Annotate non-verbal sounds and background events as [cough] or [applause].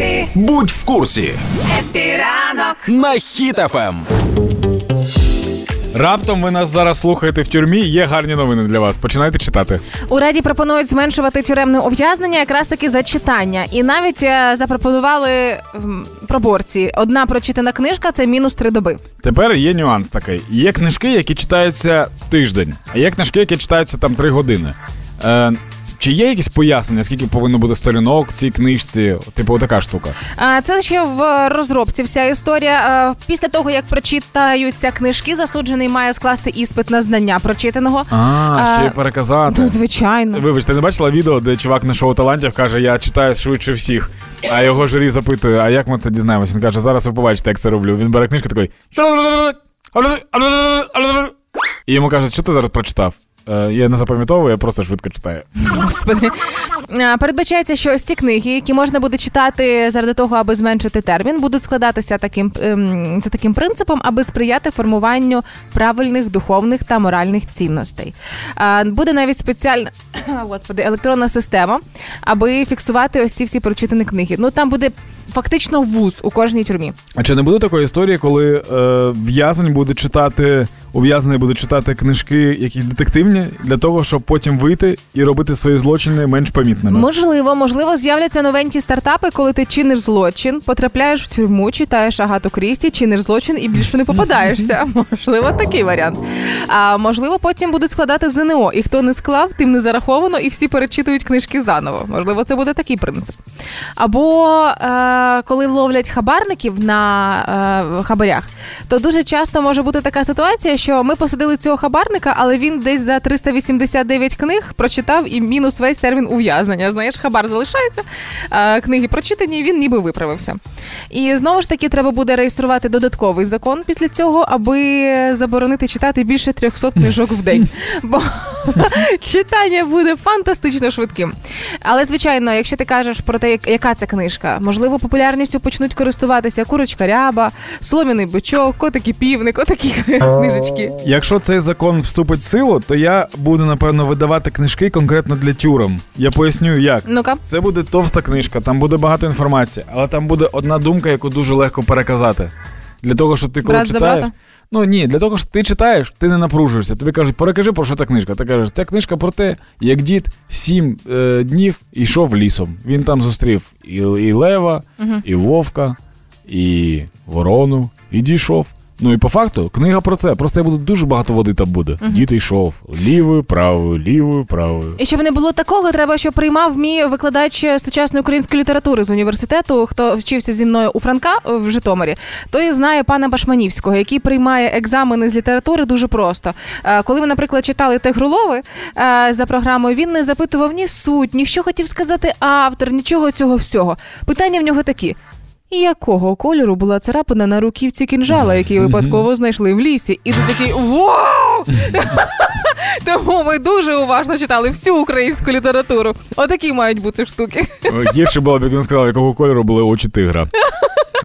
Епі, Будь в курсі епіранок. на Ем. хітафем. Раптом ви нас зараз слухаєте в тюрмі. Є гарні новини для вас. Починайте читати. У раді пропонують зменшувати тюремне ув'язнення якраз таки за читання, і навіть е, запропонували м, пропорції. Одна прочитана книжка це мінус три доби. Тепер є нюанс такий. Є книжки, які читаються тиждень, а є книжки, які читаються там три години. Е, чи є якісь пояснення, скільки повинно бути сторінок в цій книжці? Типу, така штука. Це ще в розробці вся історія. Після того як прочитаються книжки, засуджений має скласти іспит на знання прочитаного. А, ще й переказати. Ну, звичайно. Вибачте, не бачила відео, де чувак на шоу талантів каже, я читаю швидше всіх. А його журі запитує, а як ми це дізнаємося? Він каже, зараз ви побачите, як це роблю. Він бере книжку такий. І йому кажуть, що ти зараз прочитав? «Е, Я не запам'ятовую, я просто швидко читаю. Господи. Передбачається, що ось ці книги, які можна буде читати заради того, аби зменшити термін, будуть складатися таким ем, за таким принципом, аби сприяти формуванню правильних духовних та моральних цінностей. Буде навіть спеціальна [coughs] господи, електронна система, аби фіксувати ось ці всі прочитані книги. Ну там буде фактично вуз у кожній тюрмі. А чи не буде такої історії, коли е, в'язень буде читати, ув'язнений буде читати книжки якісь детективні для того, щоб потім вийти і робити свої злочини менш помітними? Можливо, можливо, з'являться новенькі стартапи, коли ти чиниш злочин, потрапляєш в тюрму, читаєш Агату Крісті, чиниш злочин і більше не попадаєшся. [laughs] Можливо, такий варіант. А можливо, потім будуть складати ЗНО, і хто не склав, тим не зараховано, і всі перечитують книжки заново. Можливо, це буде такий принцип. Або е, коли ловлять хабарників на е, хабарях, то дуже часто може бути така ситуація, що ми посадили цього хабарника, але він десь за 389 книг прочитав і мінус весь термін ув'язнення. Знаєш, хабар залишається, е, книги прочитані, і він ніби виправився. І знову ж таки треба буде реєструвати додатковий закон після цього, аби заборонити читати більше 300 книжок в день. [laughs] Бо читання буде фантастично швидким. Але звичайно, якщо ти кажеш про те, яка це книжка, можливо, популярністю почнуть користуватися курочка ряба, солом'яний бичок, котики півник, отакі [laughs] книжечки. Якщо цей закон вступить в силу, то я буду напевно видавати книжки конкретно для тюрем. Я поясню, як. Ну-ка. Це буде товста книжка, там буде багато інформації, але там буде одна думка, яку дуже легко переказати. Для того, щоб ти коли Брат читаєш. Ну ні, для того, що ти читаєш, ти не напружуєшся. Тобі кажуть, перекажи, про що ця книжка. Ти кажеш, ця книжка про те, як дід сім е, днів йшов лісом. Він там зустрів і, і лева, і вовка, і ворону, і дійшов. Ну і по факту книга про це. Просто я буду дуже багато води там буде. Дід йшов лівою, правою, лівою, правою. І щоб не було такого, треба, щоб приймав мій викладач сучасної української літератури з університету, хто вчився зі мною у Франка в Житомирі, той знає пана Башманівського, який приймає екзамени з літератури дуже просто. Е, Коли ви, наприклад, читали Тигрулови е, за програмою, він не запитував ні суть, ні що хотів сказати автор, нічого цього всього. Питання в нього такі. Якого кольору була царапина на руківці кінжала, який випадково знайшли в лісі? І ти такий вау! [laughs] Тому ми дуже уважно читали всю українську літературу. Отакі мають бути штуки. Гірше було б, як він сказав, якого кольору були очі тигра. [laughs]